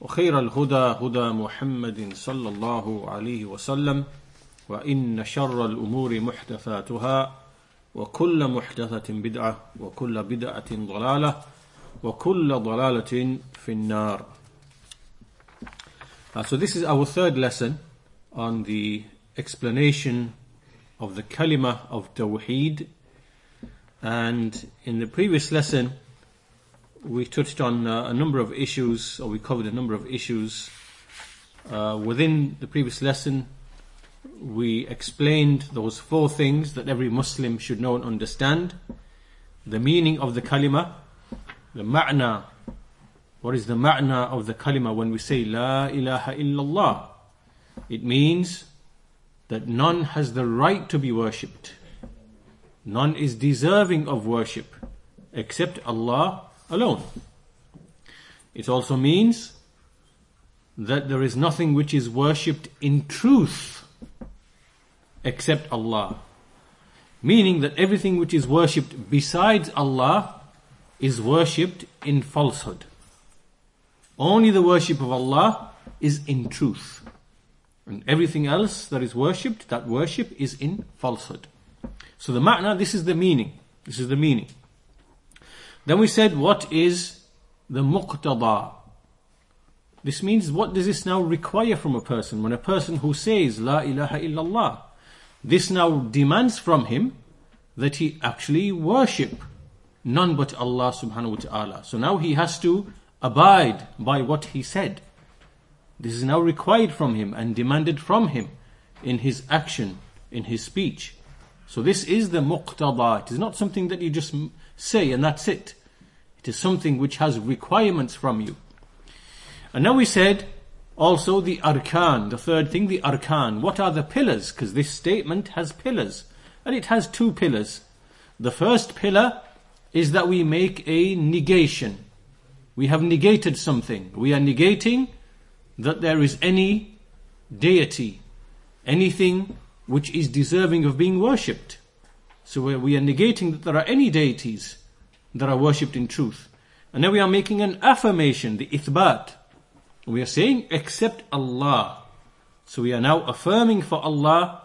وخير الهدى هدى محمد صلى الله عليه وسلم وإن شر الأمور محدثاتها وكل محدثة بدعة وكل بدعة ضلالة وكل ضلالة في النار Uh, so this is our third lesson on the explanation of the kalima of Tawheed. And in the previous lesson, we touched on uh, a number of issues, or we covered a number of issues. Uh, within the previous lesson, we explained those four things that every Muslim should know and understand. The meaning of the kalima, the ma'na what is the ma'na of the kalima when we say La ilaha illallah? It means that none has the right to be worshipped. None is deserving of worship except Allah alone. It also means that there is nothing which is worshipped in truth except Allah. Meaning that everything which is worshipped besides Allah is worshipped in falsehood. Only the worship of Allah is in truth. And everything else that is worshipped, that worship is in falsehood. So the ma'na, this is the meaning. This is the meaning. Then we said, what is the muqtada? This means, what does this now require from a person? When a person who says, La ilaha illallah, this now demands from him that he actually worship none but Allah subhanahu wa ta'ala. So now he has to abide by what he said. This is now required from him and demanded from him in his action, in his speech. So this is the muqtada. It is not something that you just say and that's it. It is something which has requirements from you. And now we said also the arkan, the third thing, the arkan. What are the pillars? Because this statement has pillars. And it has two pillars. The first pillar is that we make a negation. We have negated something. We are negating that there is any deity, anything which is deserving of being worshipped. So we are negating that there are any deities that are worshipped in truth. And then we are making an affirmation, the ithbat. We are saying, except Allah. So we are now affirming for Allah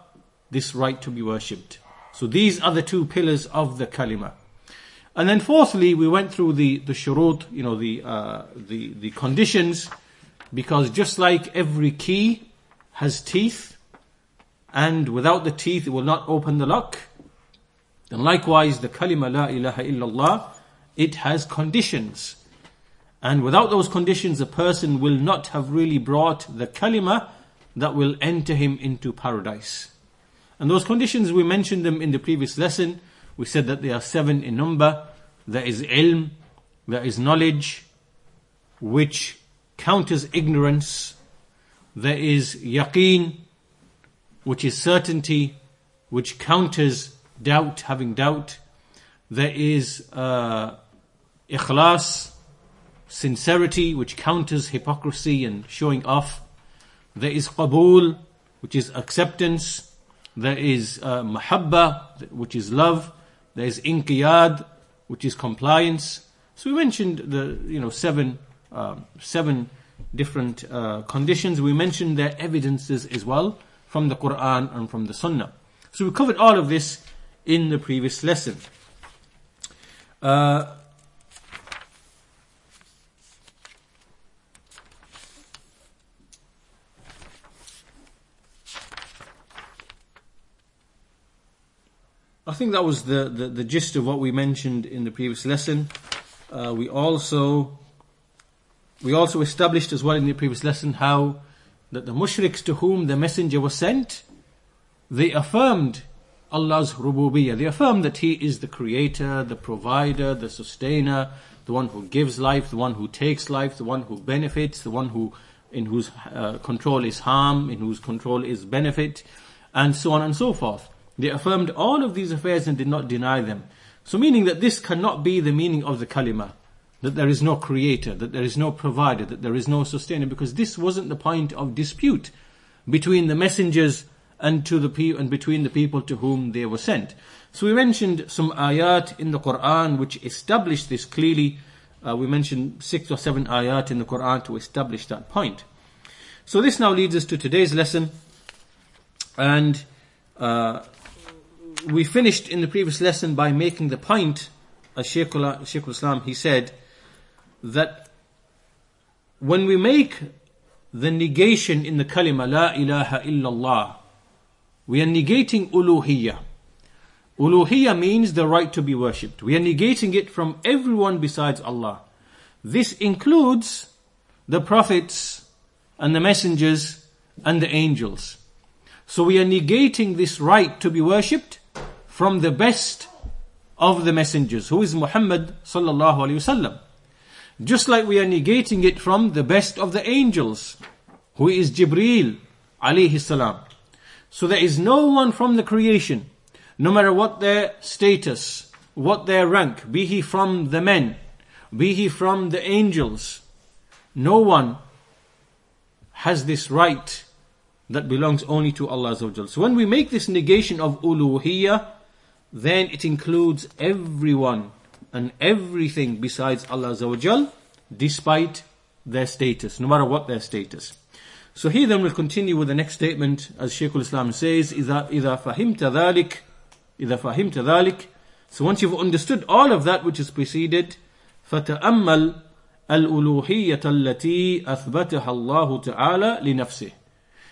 this right to be worshipped. So these are the two pillars of the kalima. And then fourthly, we went through the, the shurut, you know, the, uh, the, the conditions, because just like every key has teeth, and without the teeth it will not open the lock, and likewise the kalima la ilaha illallah, it has conditions. And without those conditions, a person will not have really brought the kalima that will enter him into paradise. And those conditions, we mentioned them in the previous lesson. We said that they are seven in number. There is ilm, there is knowledge, which counters ignorance. There is yaqeen, which is certainty, which counters doubt, having doubt. There is uh, ikhlas, sincerity, which counters hypocrisy and showing off. There is qabul, which is acceptance. There is uh, mahabba, which is love. There is inqiyad, which is compliance. So we mentioned the you know seven uh, seven different uh, conditions. We mentioned their evidences as well from the Quran and from the Sunnah. So we covered all of this in the previous lesson. Uh, I think that was the, the, the, gist of what we mentioned in the previous lesson. Uh, we also we also established as well in the previous lesson how that the mushriks to whom the messenger was sent, they affirmed Allah's rububiyyah. They affirmed that He is the creator, the provider, the sustainer, the one who gives life, the one who takes life, the one who benefits, the one who in whose uh, control is harm, in whose control is benefit, and so on and so forth. They affirmed all of these affairs and did not deny them. So meaning that this cannot be the meaning of the kalima. That there is no creator, that there is no provider, that there is no sustainer, because this wasn't the point of dispute between the messengers and to the pe- and between the people to whom they were sent. So we mentioned some ayat in the Quran which establish this clearly. Uh, we mentioned six or seven ayat in the Quran to establish that point. So this now leads us to today's lesson, and uh, we finished in the previous lesson by making the point, as Shaykh al-Islam, he said, that when we make the negation in the kalima, La ilaha illallah, we are negating uluhiyya. Uluhiyya means the right to be worshipped. We are negating it from everyone besides Allah. This includes the prophets and the messengers and the angels. So we are negating this right to be worshipped from the best of the messengers, who is Muhammad sallallahu alaihi wasallam. Just like we are negating it from the best of the angels, who is Jibreel alayhi salam. So there is no one from the creation, no matter what their status, what their rank, be he from the men, be he from the angels, no one has this right that belongs only to Allah So when we make this negation of uluhiyah, then it includes everyone and everything besides Allah Azawajal, despite their status, no matter what their status. So here then we'll continue with the next statement as Shaykh al-Islam says, إذا, إذا فهمت ذلك إذا فهمت ذلك So once you've understood all of that which is preceded, فتأمل الألوهية التي أثبتها الله تعالى لنفسه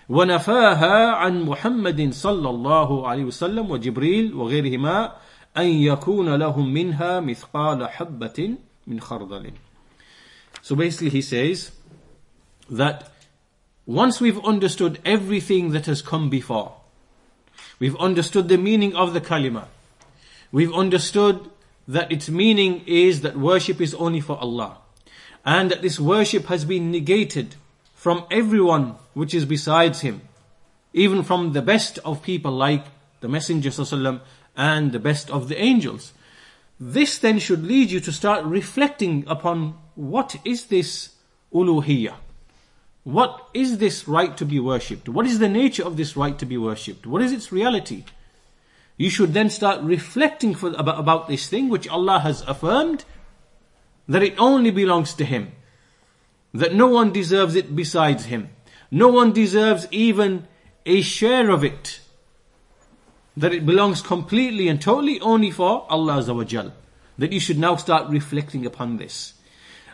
ونفاها عن محمد صلى الله عليه وسلم وجبريل وغيرهما أن يكون لهم منها مثقال حبة من خردل. So basically he says that once we've understood everything that has come before, we've understood the meaning of the kalima, we've understood that its meaning is that worship is only for Allah, and that this worship has been negated from everyone which is besides him, even from the best of people like the Messenger and the best of the angels. This then should lead you to start reflecting upon what is this uluhiyah? What is this right to be worshipped? What is the nature of this right to be worshipped? What is its reality? You should then start reflecting for, about, about this thing which Allah has affirmed that it only belongs to Him that no one deserves it besides him. No one deserves even a share of it. That it belongs completely and totally only for Allah Azawajal. That you should now start reflecting upon this.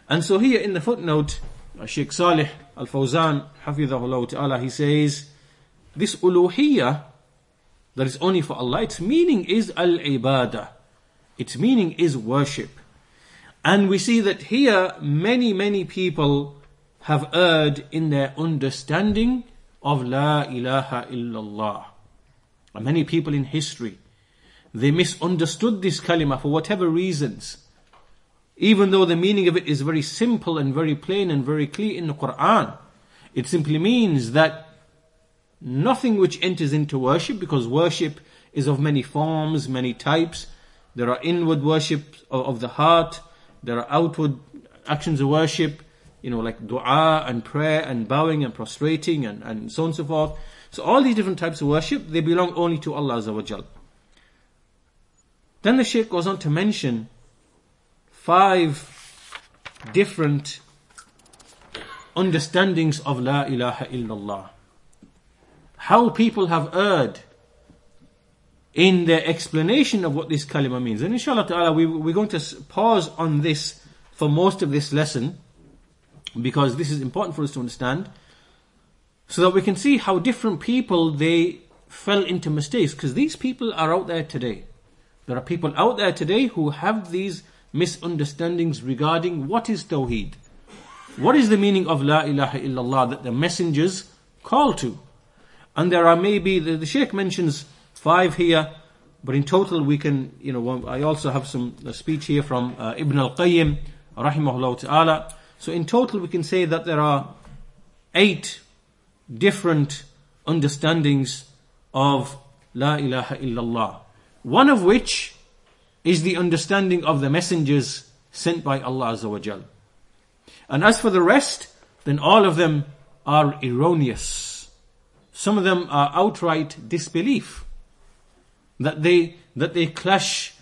And so here in the footnote, Sheikh Salih Al-Fawzan, Hafidhahullah Ta'ala, he says, this uluhiyah that is only for Allah, its meaning is al-ibadah. Its meaning is worship. And we see that here many, many people have erred in their understanding of La ilaha illallah. And many people in history, they misunderstood this kalima for whatever reasons. Even though the meaning of it is very simple and very plain and very clear in the Quran. It simply means that nothing which enters into worship, because worship is of many forms, many types. There are inward worship of the heart, there are outward actions of worship, you know, like dua and prayer and bowing and prostrating and, and so on and so forth. So all these different types of worship, they belong only to Allah Azza Then the Shaykh goes on to mention five different understandings of La ilaha illallah. How people have erred in their explanation of what this kalima means. And inshallah ta'ala, we, we're going to pause on this for most of this lesson because this is important for us to understand so that we can see how different people they fell into mistakes because these people are out there today. There are people out there today who have these misunderstandings regarding what is Tawheed. What is the meaning of La ilaha illallah that the messengers call to? And there are maybe, the, the Sheikh mentions five here, but in total we can, you know, I also have some speech here from uh, Ibn al-Qayyim, rahimahullah ta'ala. So in total we can say that there are eight different understandings of La ilaha illallah. One of which is the understanding of the messengers sent by Allah And as for the rest, then all of them are erroneous. Some of them are outright disbelief. That they, that they clash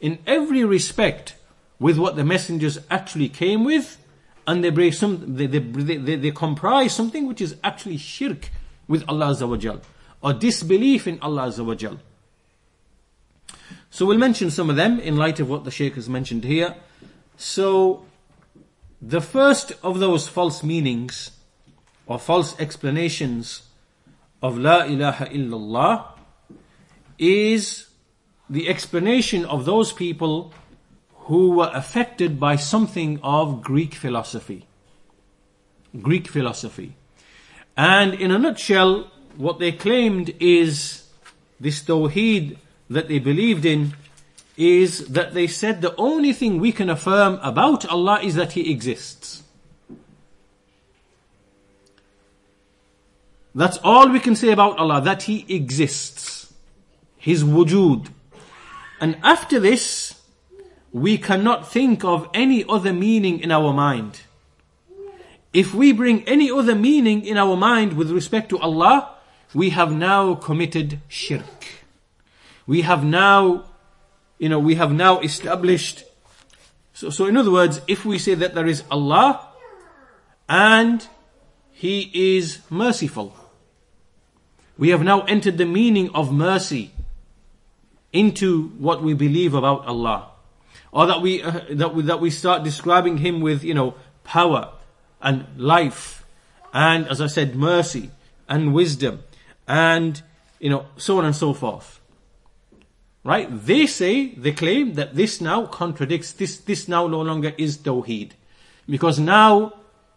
in every respect with what the messengers actually came with, and they break some, they, they, they, they comprise something which is actually shirk with Allah Azza or disbelief in Allah Azza So we'll mention some of them in light of what the Shaykh has mentioned here. So, the first of those false meanings or false explanations of La ilaha illallah is the explanation of those people who were affected by something of Greek philosophy. Greek philosophy. And in a nutshell, what they claimed is this Tawheed that they believed in is that they said the only thing we can affirm about Allah is that He exists. That's all we can say about Allah, that He exists. His wujud. And after this, we cannot think of any other meaning in our mind. If we bring any other meaning in our mind with respect to Allah, we have now committed shirk. We have now, you know, we have now established. So, so in other words, if we say that there is Allah and He is merciful, we have now entered the meaning of mercy into what we believe about Allah. Or that we, uh, that we, that we start describing Him with, you know, power and life and, as I said, mercy and wisdom and, you know, so on and so forth. Right? They say, they claim that this now contradicts, this, this now no longer is Tawheed. Because now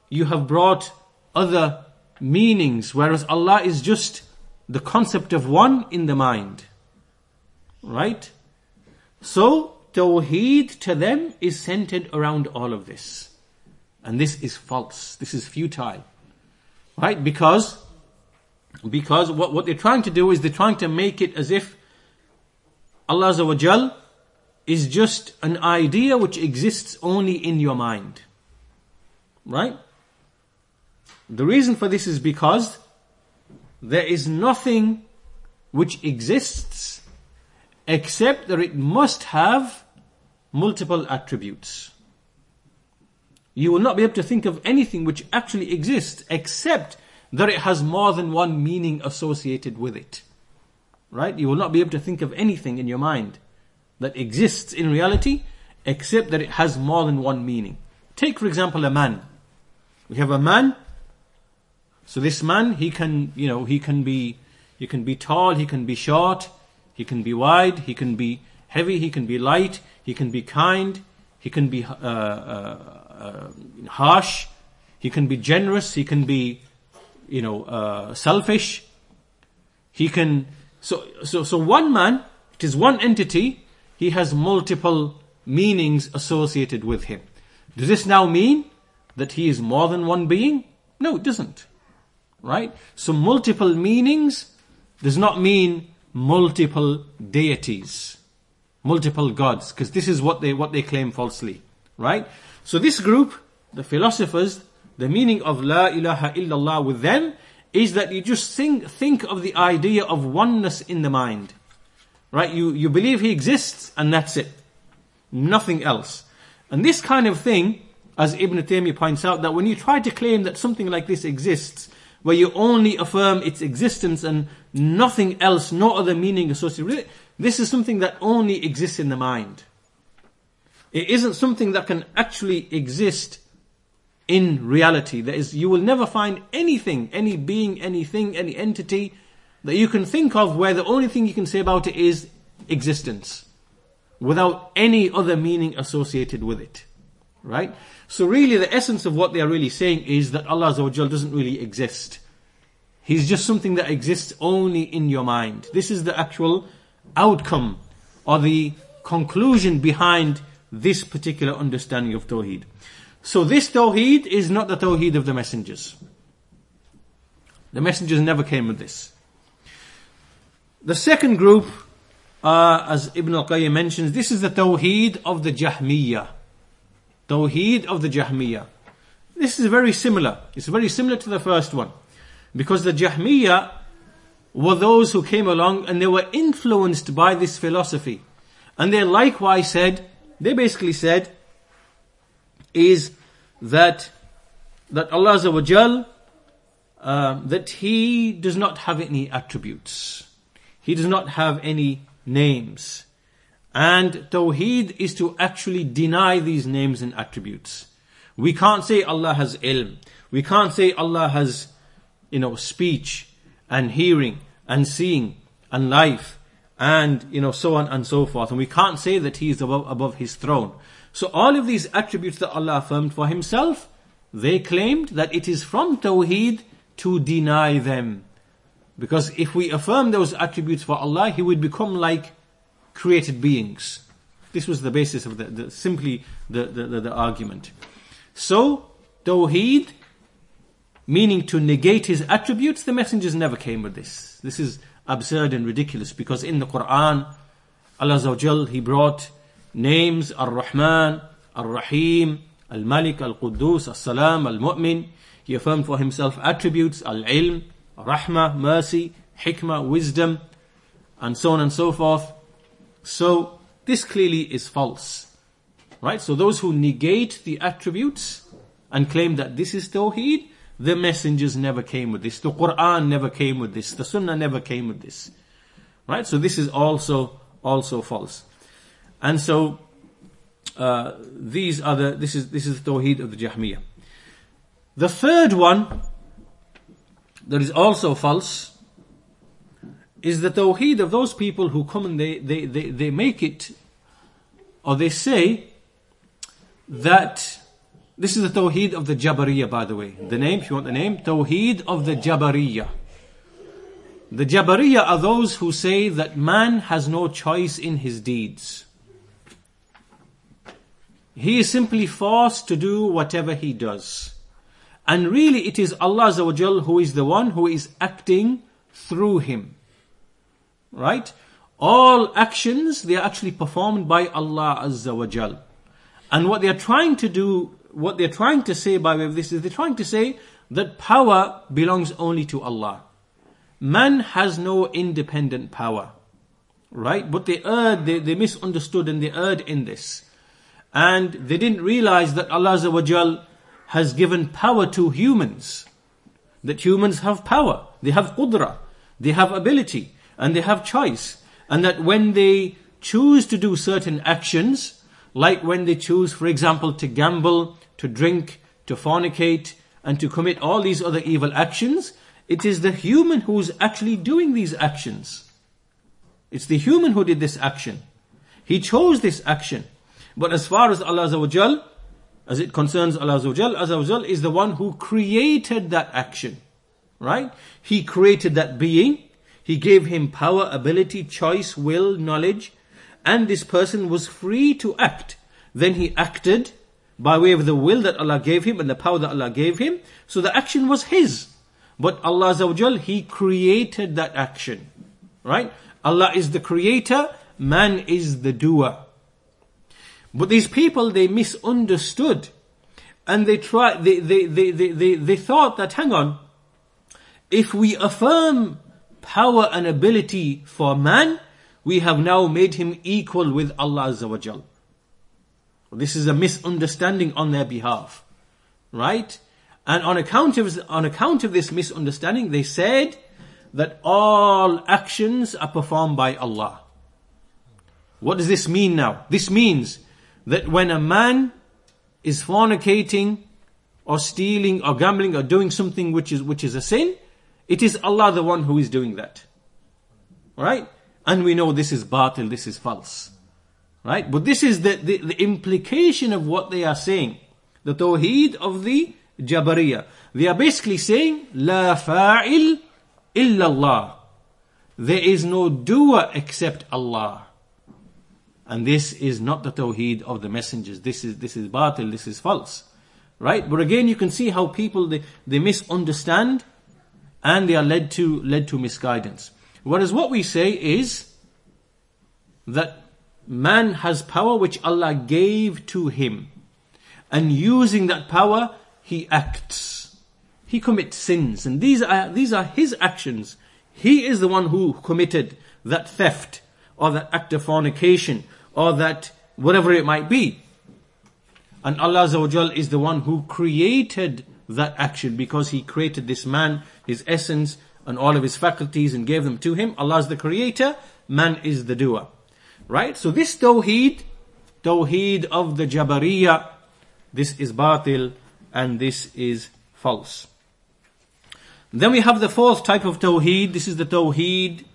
you have brought other meanings, whereas Allah is just the concept of one in the mind. Right? So, Tawheed to them is centered around all of this. And this is false. This is futile. Right? Because, because what, what they're trying to do is they're trying to make it as if Allah Azza is just an idea which exists only in your mind. Right? The reason for this is because there is nothing which exists except that it must have multiple attributes. You will not be able to think of anything which actually exists except that it has more than one meaning associated with it. Right? You will not be able to think of anything in your mind that exists in reality except that it has more than one meaning. Take for example a man. We have a man so this man, he can, you know, he can be, he can be tall, he can be short, he can be wide, he can be heavy, he can be light, he can be kind, he can be uh, uh, uh, harsh, he can be generous, he can be, you know, uh, selfish. He can, so, so, so one man, it is one entity, he has multiple meanings associated with him. Does this now mean that he is more than one being? No, it doesn't. Right? So multiple meanings does not mean multiple deities, multiple gods, because this is what they, what they claim falsely. Right? So this group, the philosophers, the meaning of La ilaha illallah with them is that you just think, think of the idea of oneness in the mind. Right? You, you believe He exists and that's it. Nothing else. And this kind of thing, as Ibn Taymiyyah points out, that when you try to claim that something like this exists, where you only affirm its existence and nothing else, no other meaning associated with it, this is something that only exists in the mind. It isn't something that can actually exist in reality. There is, you will never find anything, any being, anything, any entity that you can think of where the only thing you can say about it is existence without any other meaning associated with it. Right? So really the essence of what they are really saying is that Allah doesn't really exist. He's just something that exists only in your mind. This is the actual outcome or the conclusion behind this particular understanding of Tawheed. So this Tawheed is not the Tawheed of the messengers. The messengers never came with this. The second group, uh, as Ibn al-Qayyim mentions, this is the Tawheed of the Jahmiyyah. Tawheed of the Jahmiyyah. This is very similar. It's very similar to the first one. Because the Jahmiyyah were those who came along and they were influenced by this philosophy. And they likewise said, they basically said, is that, that Allah Azza uh, that He does not have any attributes. He does not have any names. And Tawheed is to actually deny these names and attributes. We can't say Allah has ilm. We can't say Allah has, you know, speech and hearing and seeing and life and, you know, so on and so forth. And we can't say that He is above, above His throne. So all of these attributes that Allah affirmed for Himself, they claimed that it is from Tawheed to deny them. Because if we affirm those attributes for Allah, He would become like created beings. This was the basis of the, the simply the, the, the, argument. So, Tawheed, meaning to negate His attributes, the messengers never came with this. This is absurd and ridiculous because in the Quran, Allah He brought names Ar-Rahman, Ar-Rahim, Al-Malik, Al-Quddus, Al-Salam, Al-Mu'min. He affirmed for himself attributes, Al-Ilm, rahmah, mercy, hikmah, wisdom, and so on and so forth. So this clearly is false. Right? So those who negate the attributes and claim that this is Tawheed, the messengers never came with this. The Quran never came with this. The Sunnah never came with this. Right? So this is also, also false. And so, uh, these are the, this is, this is the Tawheed of the Jahmiyyah. The third one that is also false is the tawheed of those people who come and they, they, they, they make it or they say that this is the tawheed of the Jabariya by the way. The name, if you want the name, tawheed of the Jabariya. The Jabariya are those who say that man has no choice in his deeds. He is simply forced to do whatever he does. And really it is Allah who is the one who is acting through him. Right? All actions, they are actually performed by Allah Azza wa Jal. And what they are trying to do, what they're trying to say by way of this is they're trying to say that power belongs only to Allah. Man has no independent power. Right? But they erred, they, they misunderstood and they erred in this. And they didn't realize that Allah Azza wa Jal has given power to humans. That humans have power. They have qudra. They have ability. And they have choice. And that when they choose to do certain actions, like when they choose, for example, to gamble, to drink, to fornicate, and to commit all these other evil actions, it is the human who's actually doing these actions. It's the human who did this action. He chose this action. But as far as Allah as it concerns Allah Azza Allah is the one who created that action. Right? He created that being. He gave him power, ability, choice, will, knowledge. And this person was free to act. Then he acted by way of the will that Allah gave him and the power that Allah gave him. So the action was his. But Allah Azza He created that action. Right? Allah is the creator, man is the doer. But these people, they misunderstood. And they tried, they, they, they, they, they, they thought that, hang on, if we affirm power and ability for man, we have now made him equal with Allah. This is a misunderstanding on their behalf. Right? And on account of, on account of this misunderstanding, they said that all actions are performed by Allah. What does this mean now? This means that when a man is fornicating or stealing or gambling or doing something which is, which is a sin, it is Allah the one who is doing that. Right? And we know this is batil, this is false. Right? But this is the, the, the implication of what they are saying. The tawheed of the Jabariya. They are basically saying, La fa'il illa Allah. There is no doer except Allah. And this is not the tawheed of the messengers. This is, this is batil, this is false. Right? But again, you can see how people, they, they misunderstand and they are led to, led to misguidance. Whereas what we say is that man has power which Allah gave to him. And using that power, he acts. He commits sins. And these are, these are his actions. He is the one who committed that theft or that act of fornication or that whatever it might be. And Allah is the one who created that action because He created this man, his essence, and all of his faculties and gave them to him. Allah is the creator, man is the doer. Right? So this Tawheed, Tawheed of the Jabariya, this is batil and this is false. Then we have the fourth type of Tawheed. This is the Tawheed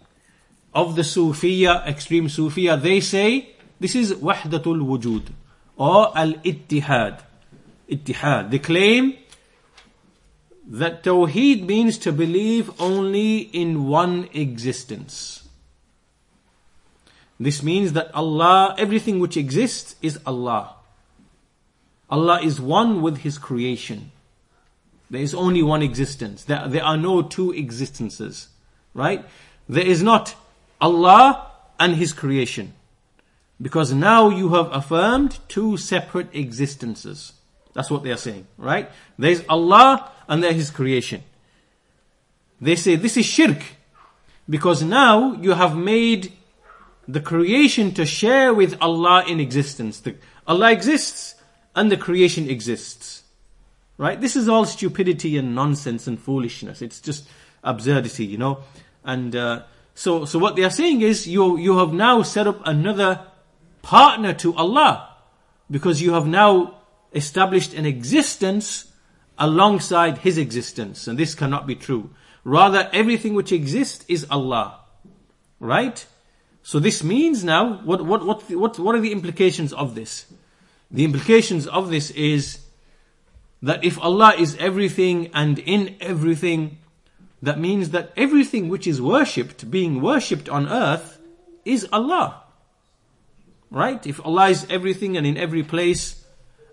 of the Sufiya, extreme Sufiya. They say this is Wahdatul Wujud or Al-Ittihad. Ittihad. They claim that Tawheed means to believe only in one existence. This means that Allah, everything which exists is Allah. Allah is one with His creation. There is only one existence. There, there are no two existences. Right? There is not Allah and His creation. Because now you have affirmed two separate existences. That's what they are saying, right? There's Allah and they're his creation. They say this is shirk because now you have made the creation to share with Allah in existence. The, Allah exists and the creation exists. Right? This is all stupidity and nonsense and foolishness. It's just absurdity, you know. And uh, so, so what they are saying is you you have now set up another partner to Allah because you have now established an existence alongside His existence, and this cannot be true. Rather, everything which exists is Allah. Right? So this means now, what, what, what, what, what are the implications of this? The implications of this is that if Allah is everything and in everything, that means that everything which is worshipped, being worshipped on earth, is Allah. Right? If Allah is everything and in every place,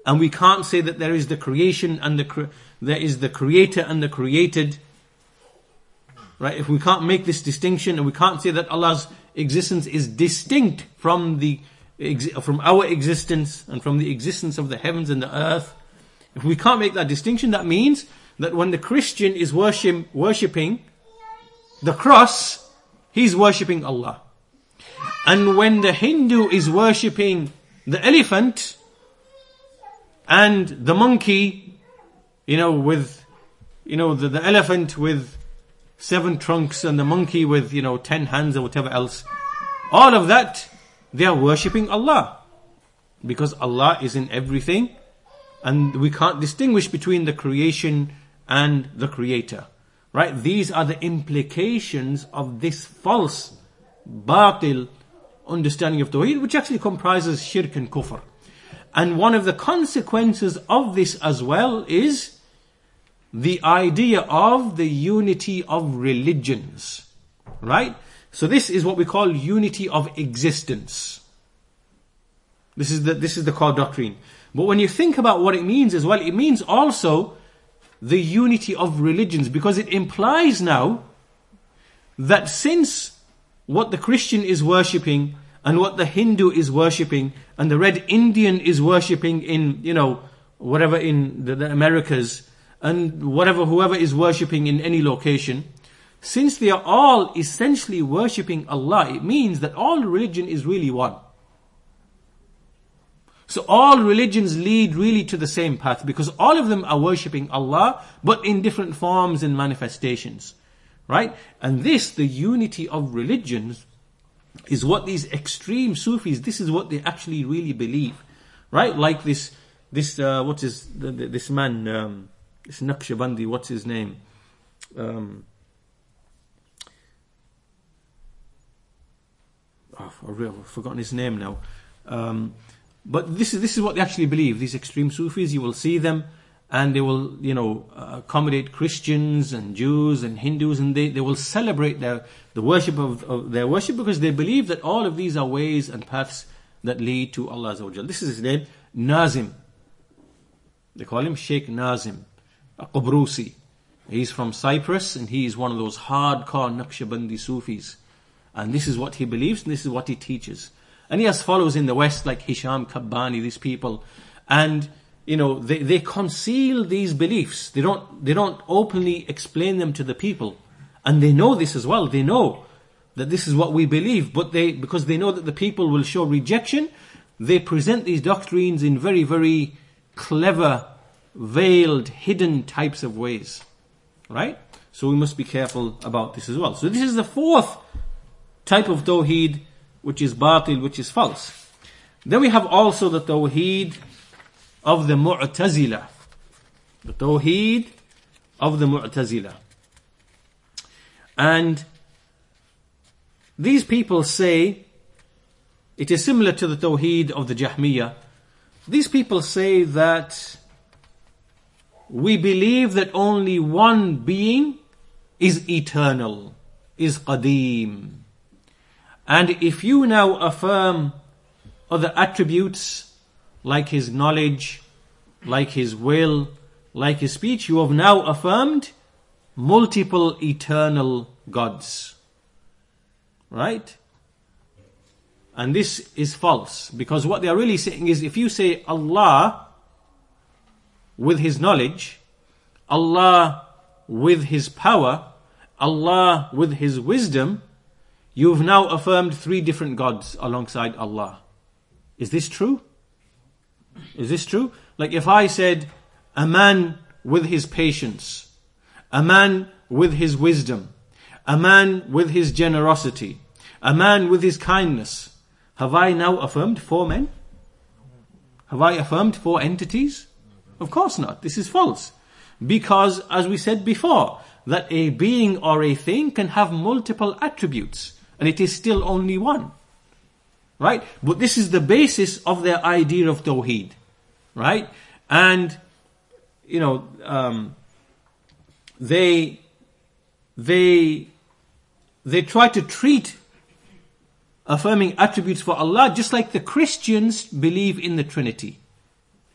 and we can't say that there is the creation and the cre- there is the creator and the created, right? If we can't make this distinction and we can't say that Allah's existence is distinct from the from our existence and from the existence of the heavens and the earth, if we can't make that distinction, that means that when the Christian is worship, worshipping the cross, he's worshipping Allah. And when the Hindu is worshipping the elephant and the monkey, you know, with, you know, the, the elephant with seven trunks and the monkey with, you know, ten hands or whatever else, all of that, they are worshipping Allah. Because Allah is in everything and we can't distinguish between the creation and the creator. Right? These are the implications of this false, batil understanding of Tawheed, which actually comprises shirk and kufr. And one of the consequences of this as well is the idea of the unity of religions. Right? So this is what we call unity of existence. This is the, this is the core doctrine. But when you think about what it means as well, it means also the unity of religions because it implies now that since what the Christian is worshipping and what the Hindu is worshipping and the red Indian is worshipping in, you know, whatever in the, the Americas and whatever, whoever is worshipping in any location, since they are all essentially worshipping Allah, it means that all religion is really one. So all religions lead really to the same path because all of them are worshipping Allah, but in different forms and manifestations. Right? And this, the unity of religions, is what these extreme Sufis, this is what they actually really believe. Right? Like this, this, uh, what is, this man, um, this Naqshbandi, what's his name? Um, oh, I've forgotten his name now. Um, but this is, this is what they actually believe. These extreme Sufis, you will see them and they will, you know, accommodate Christians and Jews and Hindus and they, they will celebrate their, the worship of, of their worship because they believe that all of these are ways and paths that lead to Allah This is his name, Nazim. They call him Sheikh Nazim, a Qabrusi. He's from Cyprus and he is one of those hardcore Naqshbandi Sufis. And this is what he believes and this is what he teaches. And he has followers in the West like Hisham Kabbani, these people. And, you know, they, they conceal these beliefs. They don't, they don't openly explain them to the people. And they know this as well. They know that this is what we believe. But they, because they know that the people will show rejection, they present these doctrines in very, very clever, veiled, hidden types of ways. Right? So we must be careful about this as well. So this is the fourth type of tawheed which is batil, which is false. Then we have also the tawheed of the mu'tazila. The tawheed of the mu'tazila. And these people say it is similar to the tawheed of the Jahmiyyah. These people say that we believe that only one being is eternal, is qadim. And if you now affirm other attributes like his knowledge, like his will, like his speech, you have now affirmed multiple eternal gods. Right? And this is false because what they are really saying is if you say Allah with his knowledge, Allah with his power, Allah with his wisdom, You've now affirmed three different gods alongside Allah. Is this true? Is this true? Like if I said, a man with his patience, a man with his wisdom, a man with his generosity, a man with his kindness, have I now affirmed four men? Have I affirmed four entities? Of course not. This is false. Because, as we said before, that a being or a thing can have multiple attributes and it is still only one. Right? But this is the basis of their idea of Tawheed. Right? And, you know, um, they, they, they try to treat affirming attributes for Allah just like the Christians believe in the Trinity.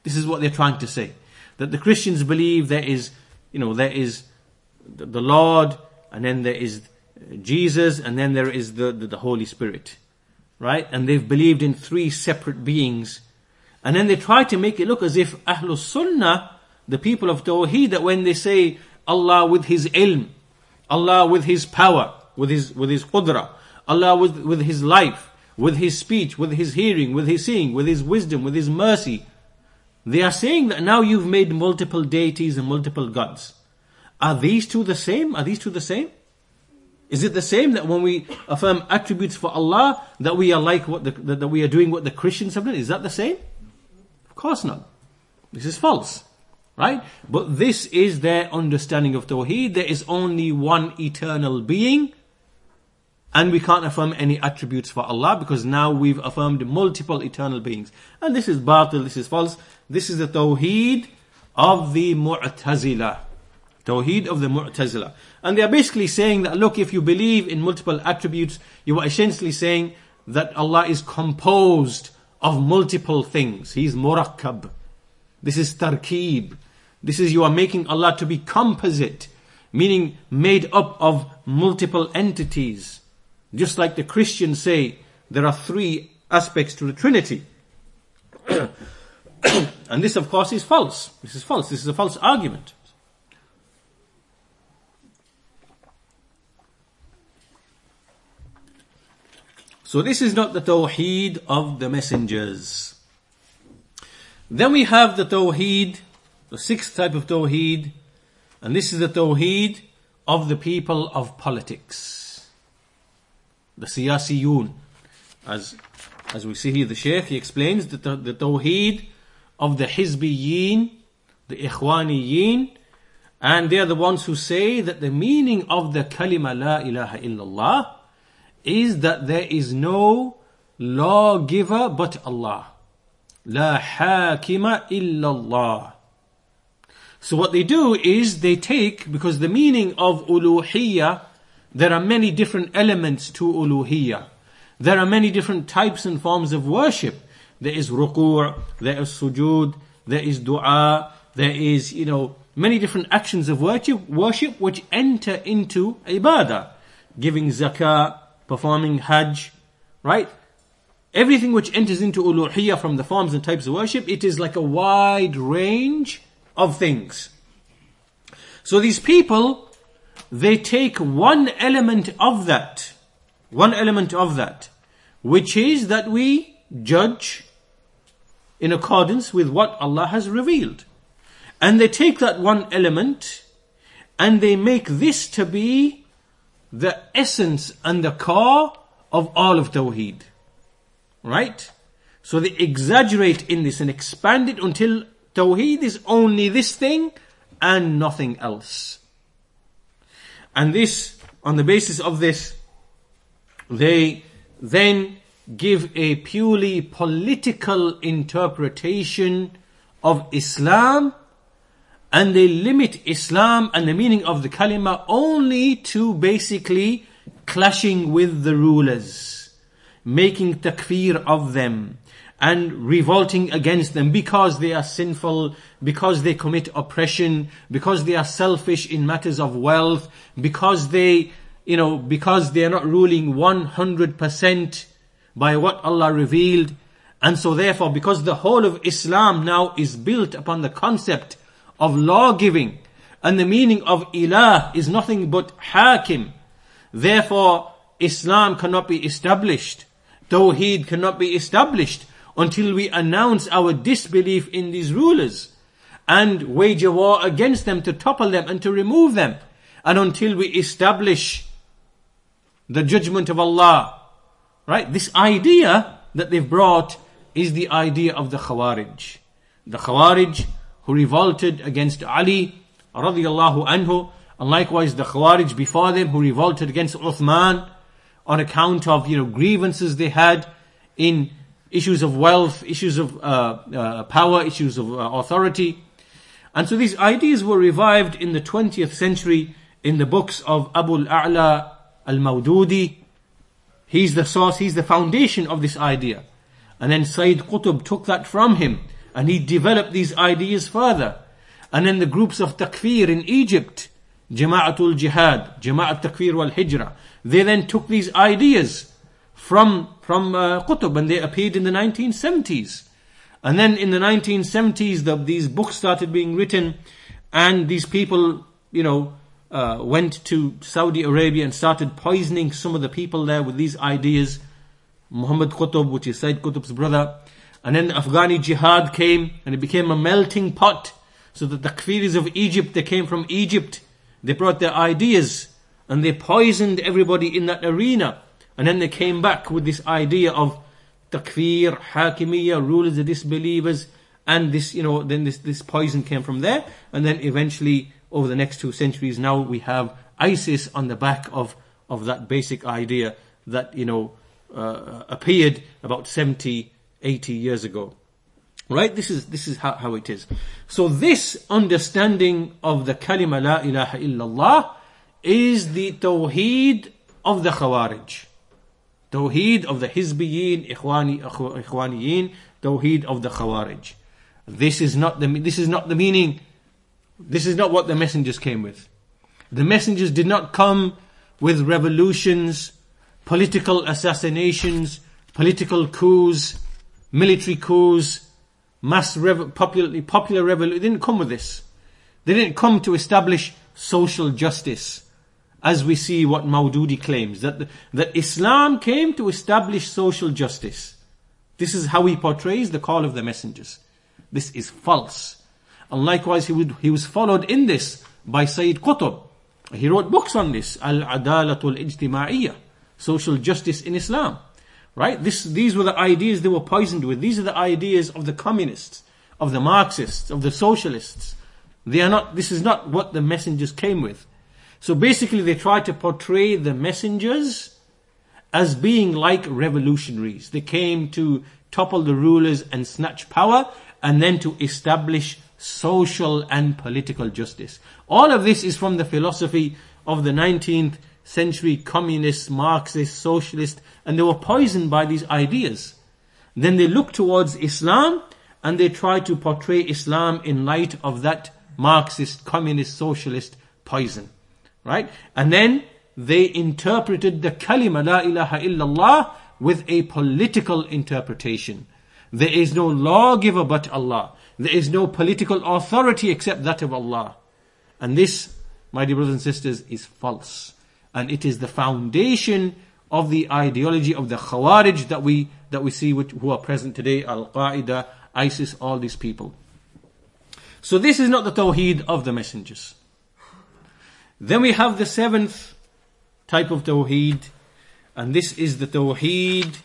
This is what they're trying to say. That the Christians believe there is, you know, there is the Lord, and then there is Jesus, and then there is the, the, the, Holy Spirit. Right? And they've believed in three separate beings. And then they try to make it look as if Ahlul Sunnah, the people of Tawheed, that when they say Allah with His ilm, Allah with His power, with His, with His qudra, Allah with, with His life, with His speech, with His hearing, with His seeing, with His wisdom, with His mercy, they are saying that now you've made multiple deities and multiple gods. Are these two the same? Are these two the same? Is it the same that when we affirm attributes for Allah, that we are like what the, that we are doing what the Christians have done? Is that the same? Of course not. This is false. Right? But this is their understanding of Tawheed. There is only one eternal being. And we can't affirm any attributes for Allah because now we've affirmed multiple eternal beings. And this is batil, this is false. This is the Tawheed of the Mu'tazila. Tawheed of the Mu'tazila. And they are basically saying that look, if you believe in multiple attributes, you are essentially saying that Allah is composed of multiple things. He's murakkab. This is tarkib. This is you are making Allah to be composite, meaning made up of multiple entities. Just like the Christians say, there are three aspects to the Trinity. and this of course is false. This is false. This is a false argument. So this is not the Tawheed of the messengers. Then we have the Tawheed, the sixth type of Tawheed, and this is the Tawheed of the people of politics. The Siyasiyun. As, as we see here, the Shaykh, he explains that the, the Tawheed of the Hizbiyin, the Ikhwaniyin, and they are the ones who say that the meaning of the kalima la ilaha illallah is that there is no lawgiver but Allah. La hakima illallah. So what they do is they take, because the meaning of uluhiyya, there are many different elements to uluhiyya. There are many different types and forms of worship. There is ruku', there is sujood, there is dua, there is, you know, many different actions of worship, worship which enter into ibadah. Giving zakah, performing hajj, right? Everything which enters into uluhiyah from the forms and types of worship, it is like a wide range of things. So these people, they take one element of that, one element of that, which is that we judge in accordance with what Allah has revealed. And they take that one element and they make this to be the essence and the core of all of Tawheed. Right? So they exaggerate in this and expand it until Tawheed is only this thing and nothing else. And this, on the basis of this, they then give a purely political interpretation of Islam and they limit Islam and the meaning of the kalima only to basically clashing with the rulers making takfir of them and revolting against them because they are sinful, because they commit oppression, because they are selfish in matters of wealth, because they, you know, because they are not ruling 100% by what Allah revealed. And so therefore, because the whole of Islam now is built upon the concept of law giving, and the meaning of ilah is nothing but hakim, therefore Islam cannot be established Tawheed cannot be established until we announce our disbelief in these rulers and wage a war against them to topple them and to remove them and until we establish the judgment of Allah. Right? This idea that they've brought is the idea of the Khawarij. The Khawarij who revolted against Ali radiallahu anhu and likewise the Khawarij before them who revolted against Uthman on account of, you know, grievances they had in issues of wealth, issues of uh, uh, power, issues of uh, authority. And so these ideas were revived in the 20th century in the books of Abu al-A'la al-Mawdudi. He's the source, he's the foundation of this idea. And then Sayyid Qutb took that from him and he developed these ideas further. And then the groups of takfir in Egypt, Jama'atul Jihad, Jama'at Takfir wal Hijra, they then took these ideas from, from uh, Qutb and they appeared in the 1970s. And then in the 1970s, the, these books started being written and these people, you know, uh, went to Saudi Arabia and started poisoning some of the people there with these ideas. Muhammad Qutb, which is Sayyid Qutb's brother. And then the Afghani jihad came and it became a melting pot. So that the Takfiris of Egypt, they came from Egypt. They brought their ideas and they poisoned everybody in that arena. And then they came back with this idea of takfir, hakimiyya, rulers of disbelievers, and this, you know, then this, this poison came from there. And then eventually, over the next two centuries, now we have ISIS on the back of, of that basic idea that, you know, uh, appeared about 70, 80 years ago. Right? This is, this is how, how it is. So this understanding of the kalima la ilaha illallah is the Tawheed of the Khawarij. Tawheed of the Hizbiyin, Ikhwani, Ikhwaniyin, Tawheed of the Khawarij. This is not the, this is not the meaning, this is not what the messengers came with. The messengers did not come with revolutions, political assassinations, political coups, military coups, mass rev- popular, popular revolution. They didn't come with this. They didn't come to establish social justice as we see what Maududi claims, that, that Islam came to establish social justice. This is how he portrays the call of the messengers. This is false. And likewise, he, would, he was followed in this by Sayyid Qutb. He wrote books on this, Al-Adalatul Ijtima'iyya, social justice in Islam. Right? This, these were the ideas they were poisoned with. These are the ideas of the communists, of the Marxists, of the socialists. They are not, this is not what the messengers came with. So basically they try to portray the messengers as being like revolutionaries. They came to topple the rulers and snatch power and then to establish social and political justice. All of this is from the philosophy of the 19th century communists, Marxists, socialists, and they were poisoned by these ideas. Then they look towards Islam and they try to portray Islam in light of that Marxist, communist, socialist poison. Right? And then they interpreted the kalima la ilaha illallah with a political interpretation. There is no lawgiver but Allah. There is no political authority except that of Allah. And this, my dear brothers and sisters, is false. And it is the foundation of the ideology of the Khawarij that we, that we see which, who are present today, Al-Qaeda, ISIS, all these people. So this is not the Tawheed of the messengers. Then we have the seventh type of Tawheed, and this is the Tawheed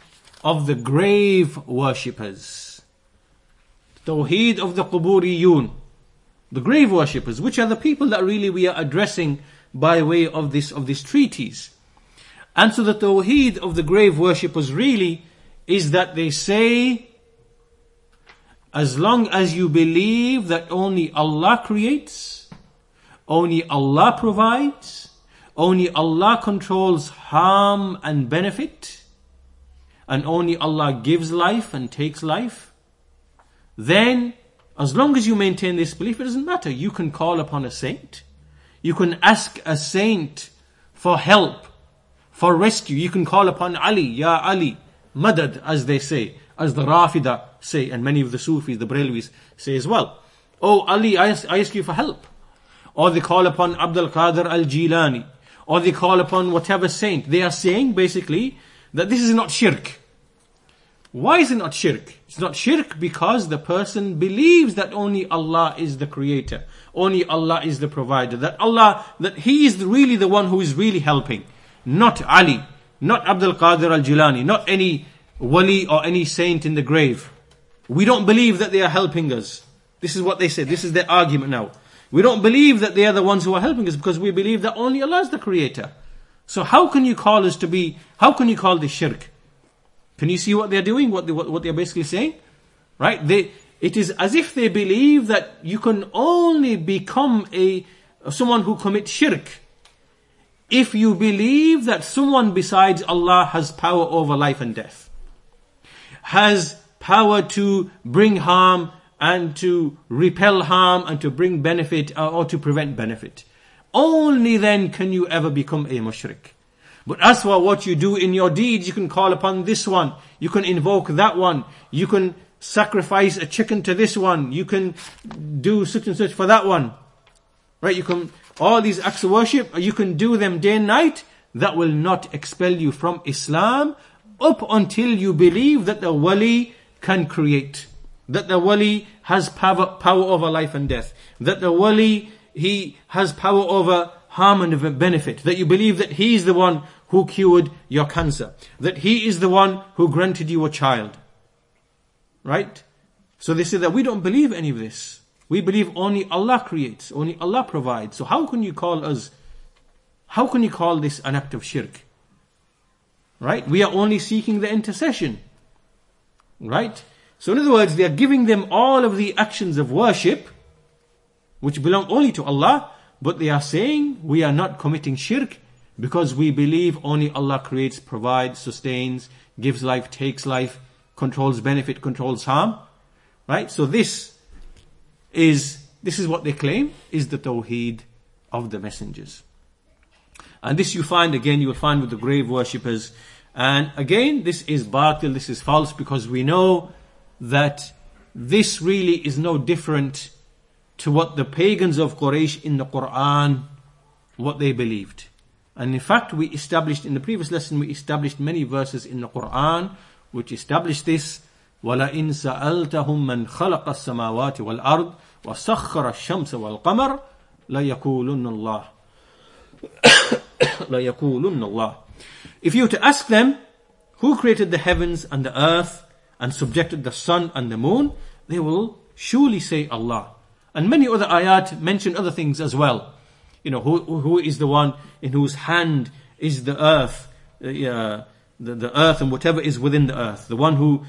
of the grave worshippers. Tawheed of the Quburiyun, the grave worshippers, which are the people that really we are addressing by way of this, of this treatise. And so the Tawheed of the grave worshippers really is that they say, as long as you believe that only Allah creates, only Allah provides, only Allah controls harm and benefit, and only Allah gives life and takes life, then as long as you maintain this belief, it doesn't matter. You can call upon a saint. You can ask a saint for help, for rescue. You can call upon Ali, Ya Ali, Madad, as they say, as the Rafida say, and many of the Sufis, the Brelvis say as well. Oh Ali, I ask, I ask you for help. Or they call upon Abdul Qadir al Jilani, or they call upon whatever saint. They are saying basically that this is not shirk. Why is it not shirk? It's not shirk because the person believes that only Allah is the creator. Only Allah is the provider. That Allah, that He is really the one who is really helping. Not Ali, not Abdul Qadir al-Jilani, not any wali or any saint in the grave. We don't believe that they are helping us. This is what they say. This is their argument now. We don't believe that they are the ones who are helping us because we believe that only Allah is the creator. So how can you call us to be, how can you call this shirk? Can you see what they're doing? What, they, what, what they're basically saying? Right? They, it is as if they believe that you can only become a, someone who commits shirk if you believe that someone besides Allah has power over life and death, has power to bring harm and to repel harm and to bring benefit uh, or to prevent benefit. Only then can you ever become a mushrik. But as for what you do in your deeds, you can call upon this one. You can invoke that one. You can sacrifice a chicken to this one. You can do such and such for that one. Right? You can, all these acts of worship, you can do them day and night. That will not expel you from Islam up until you believe that the wali can create. That the wali has power, power over life and death. That the wali, he has power over harm and benefit. That you believe that He is the one who cured your cancer. That He is the one who granted you a child. Right? So they say that we don't believe any of this. We believe only Allah creates, only Allah provides. So how can you call us, how can you call this an act of shirk? Right? We are only seeking the intercession. Right? So in other words, they are giving them all of the actions of worship, which belong only to Allah, but they are saying we are not committing shirk because we believe only Allah creates, provides, sustains, gives life, takes life, controls benefit, controls harm. Right? So this is, this is what they claim is the tawheed of the messengers. And this you find again, you will find with the grave worshippers. And again, this is batil, this is false because we know that this really is no different to what the pagans of Quraysh in the Quran, what they believed. And in fact, we established in the previous lesson, we established many verses in the Quran which establish this. وَلَئِن سَأَلْتَهُم مَّنْ خَلَقَ السَّمَاوَاتِ وَالْأَرْضِ وَسَخَّرَ الشَّمْسَ وَالْقَمَرَ لَيَقُولُنَّ اللَّهِ لَيَقُولُنَّ اللَّهِ If you were to ask them, who created the heavens and the earth and subjected the sun and the moon, they will surely say Allah. And many other ayat mention other things as well. You know, who, who is the one in whose hand is the earth, uh, the, the earth and whatever is within the earth. The one who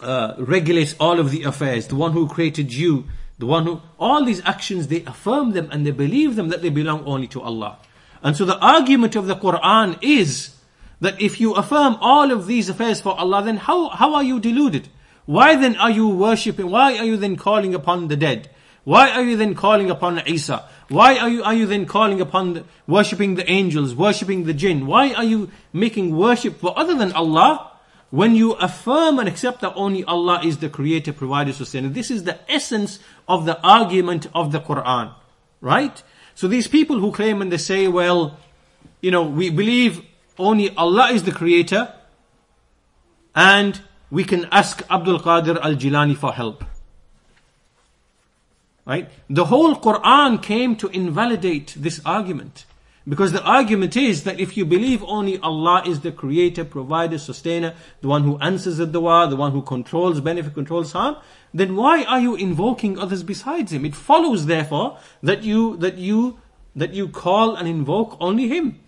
uh, regulates all of the affairs. The one who created you. The one who, all these actions, they affirm them and they believe them that they belong only to Allah. And so the argument of the Quran is that if you affirm all of these affairs for Allah, then how, how are you deluded? Why then are you worshipping? Why are you then calling upon the dead? Why are you then calling upon Isa? Why are you, are you then calling upon the, worshipping the angels, worshipping the jinn? Why are you making worship for other than Allah? When you affirm and accept that only Allah is the creator, provider, sustainer. This is the essence of the argument of the Quran. Right? So these people who claim and they say, well, you know, we believe only Allah is the creator and we can ask Abdul Qadir al-Jilani for help. Right? The whole Quran came to invalidate this argument. Because the argument is that if you believe only Allah is the creator, provider, sustainer, the one who answers the dua, the one who controls benefit, controls harm, then why are you invoking others besides Him? It follows therefore that you, that you, that you call and invoke only Him.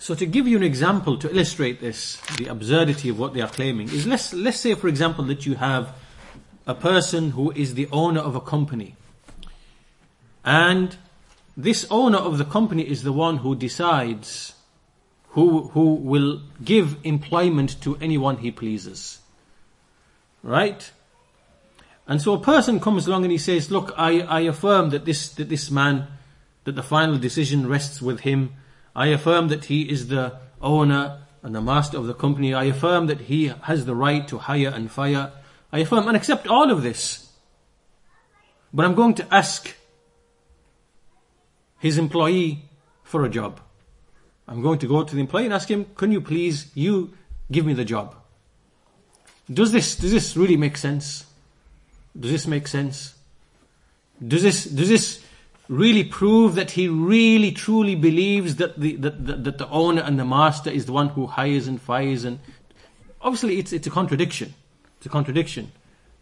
So to give you an example to illustrate this, the absurdity of what they are claiming, is let's, let's say for example that you have a person who is the owner of a company. And this owner of the company is the one who decides who, who will give employment to anyone he pleases. Right? And so a person comes along and he says, look, I, I affirm that this, that this man, that the final decision rests with him I affirm that he is the owner and the master of the company. I affirm that he has the right to hire and fire. I affirm and accept all of this. But I'm going to ask his employee for a job. I'm going to go to the employee and ask him, can you please, you give me the job? Does this, does this really make sense? Does this make sense? Does this, does this really prove that he really truly believes that the, that, that, that the owner and the master is the one who hires and fires and obviously it's, it's a contradiction. It's a contradiction,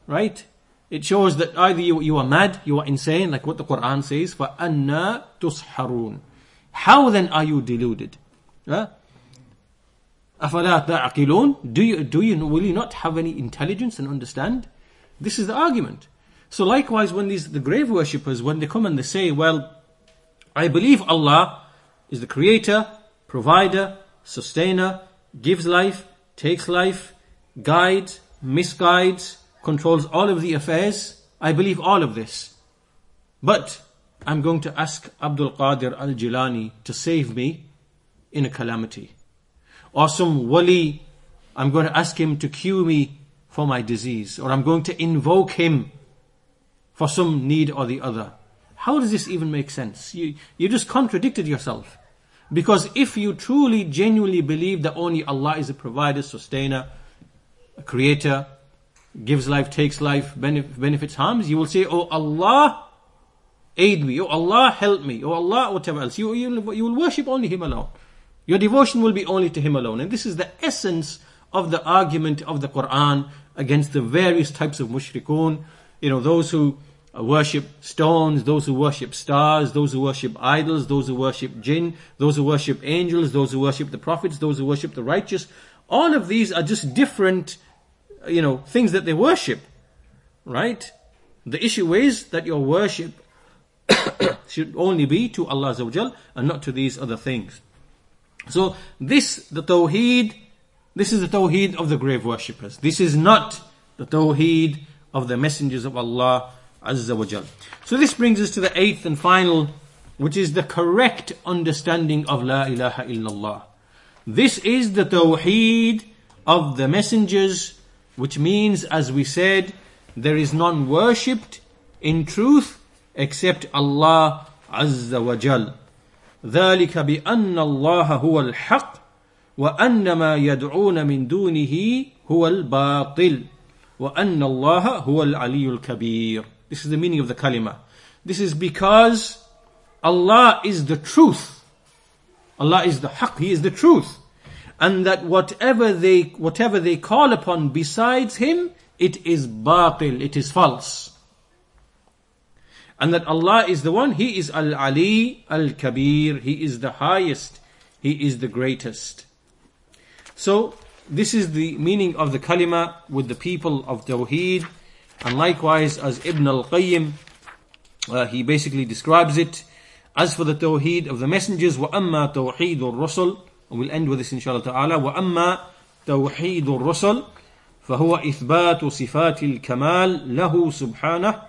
right? It shows that either you, you are mad, you are insane, like what the Quran says, فَأَنَّا تُسْحَرُونَ How then are you deluded? Huh? أَفَلَا تَعْقِلُونَ do you, do you, will you not have any intelligence and understand? This is the argument. So likewise, when these the grave worshippers, when they come and they say, "Well, I believe Allah is the creator, provider, sustainer, gives life, takes life, guides, misguides, controls all of the affairs. I believe all of this. But I'm going to ask Abdul Qadir al Jilani to save me in a calamity. Or some wali, I'm going to ask him to cure me for my disease. Or I'm going to invoke him for some need or the other. How does this even make sense? You, you just contradicted yourself. Because if you truly, genuinely believe that only Allah is a provider, sustainer, creator, gives life, takes life, benefits, harms, you will say, Oh Allah, aid me. Oh Allah, help me. Oh Allah, whatever else. You, you, you will worship only Him alone. Your devotion will be only to Him alone. And this is the essence of the argument of the Quran against the various types of mushrikun. You know, those who worship stones, those who worship stars, those who worship idols, those who worship jinn, those who worship angels, those who worship the prophets, those who worship the righteous. All of these are just different, uh, you know, things that they worship. Right? The issue is that your worship should only be to Allah Azza and not to these other things. So this, the Tawheed, This is the tawheed of the grave worshippers. This is not the tawheed of the messengers of Allah Azza wa Jal. So this brings us to the eighth and final, which is the correct understanding of La ilaha illallah. This is the tawheed of the messengers, which means, as we said, there is none worshipped in truth except Allah Azza wa Jal. ذلك بأن الله هو الحق وأن ما يدعون من دونه هو الباطل وأن الله هو العلي الكبير this is the meaning of the kalima. This is because Allah is the truth. Allah is the haq, He is the truth. And that whatever they, whatever they call upon besides Him, it is batil, it is false. And that Allah is the one, He is Al-Ali, Al-Kabir, He is the highest, He is the greatest. So, this is the meaning of the kalima with the people of Tawheed. And likewise, as Ibn al-Qayyim, uh, he basically describes it. As for the Tawheed of the messengers, وَأَمَّا تَوْحِيدُ الرُّسُلِ And we'll end with this inshallah ta'ala. وَأَمَّا تَوْحِيدُ الرُّسُلِ فهو إثبات صفات الكمال له سبحانه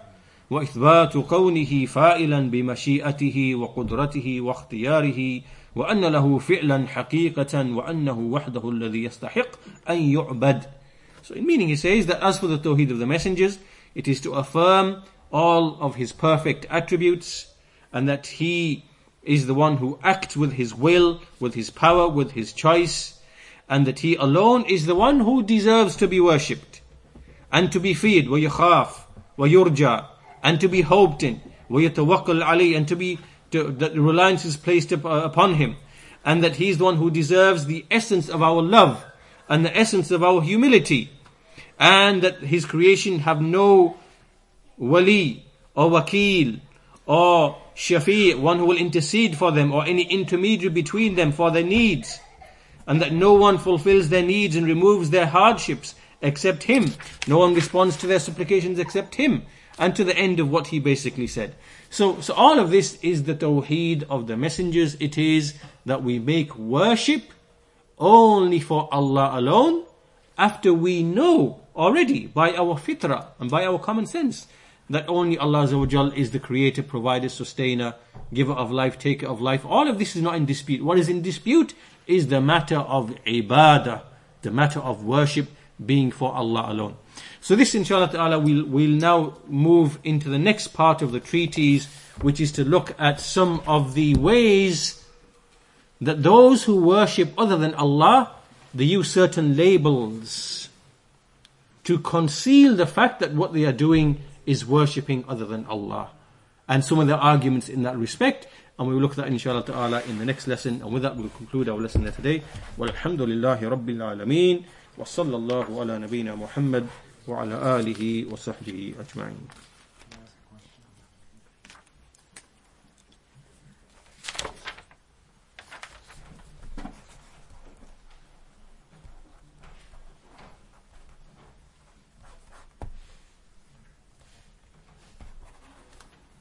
وإثبات كونه فائلا بمشيئته وقدرته واختياره وأن له فعلا حقيقة وأنه وحده الذي يستحق أن يعبد So in meaning he says that as for the Tawheed of the messengers, it is to affirm all of his perfect attributes and that he is the one who acts with his will, with his power, with his choice, and that he alone is the one who deserves to be worshipped and to be feared, وَيُخَافْ وَيُرْجَى and to be hoped in, وَيَتَوَكَّلْ عَلَيْهِ and to be, to, that reliance is placed upon him, and that he is the one who deserves the essence of our love and the essence of our humility and that his creation have no wali or wakil or shafi, one who will intercede for them or any intermediary between them for their needs and that no one fulfills their needs and removes their hardships except him. No one responds to their supplications except him and to the end of what he basically said. So, so all of this is the tawheed of the messengers. It is that we make worship only for Allah alone after we know already by our fitrah and by our common sense that only Allah is the creator, provider, sustainer, giver of life, taker of life. All of this is not in dispute. What is in dispute is the matter of ibadah, the matter of worship being for Allah alone. So this inshallah ta'ala will will now move into the next part of the treatise, which is to look at some of the ways that those who worship other than Allah, they use certain labels to conceal the fact that what they are doing is worshipping other than Allah. And some of the arguments in that respect, and we will look at that inshallah ta'ala in the next lesson. And with that, we'll conclude our lesson there today. Walhamdulillahi Rabbil Alameen. Ala nabiyyina Muhammad wa ala alihi wa sahbihi ajma'in.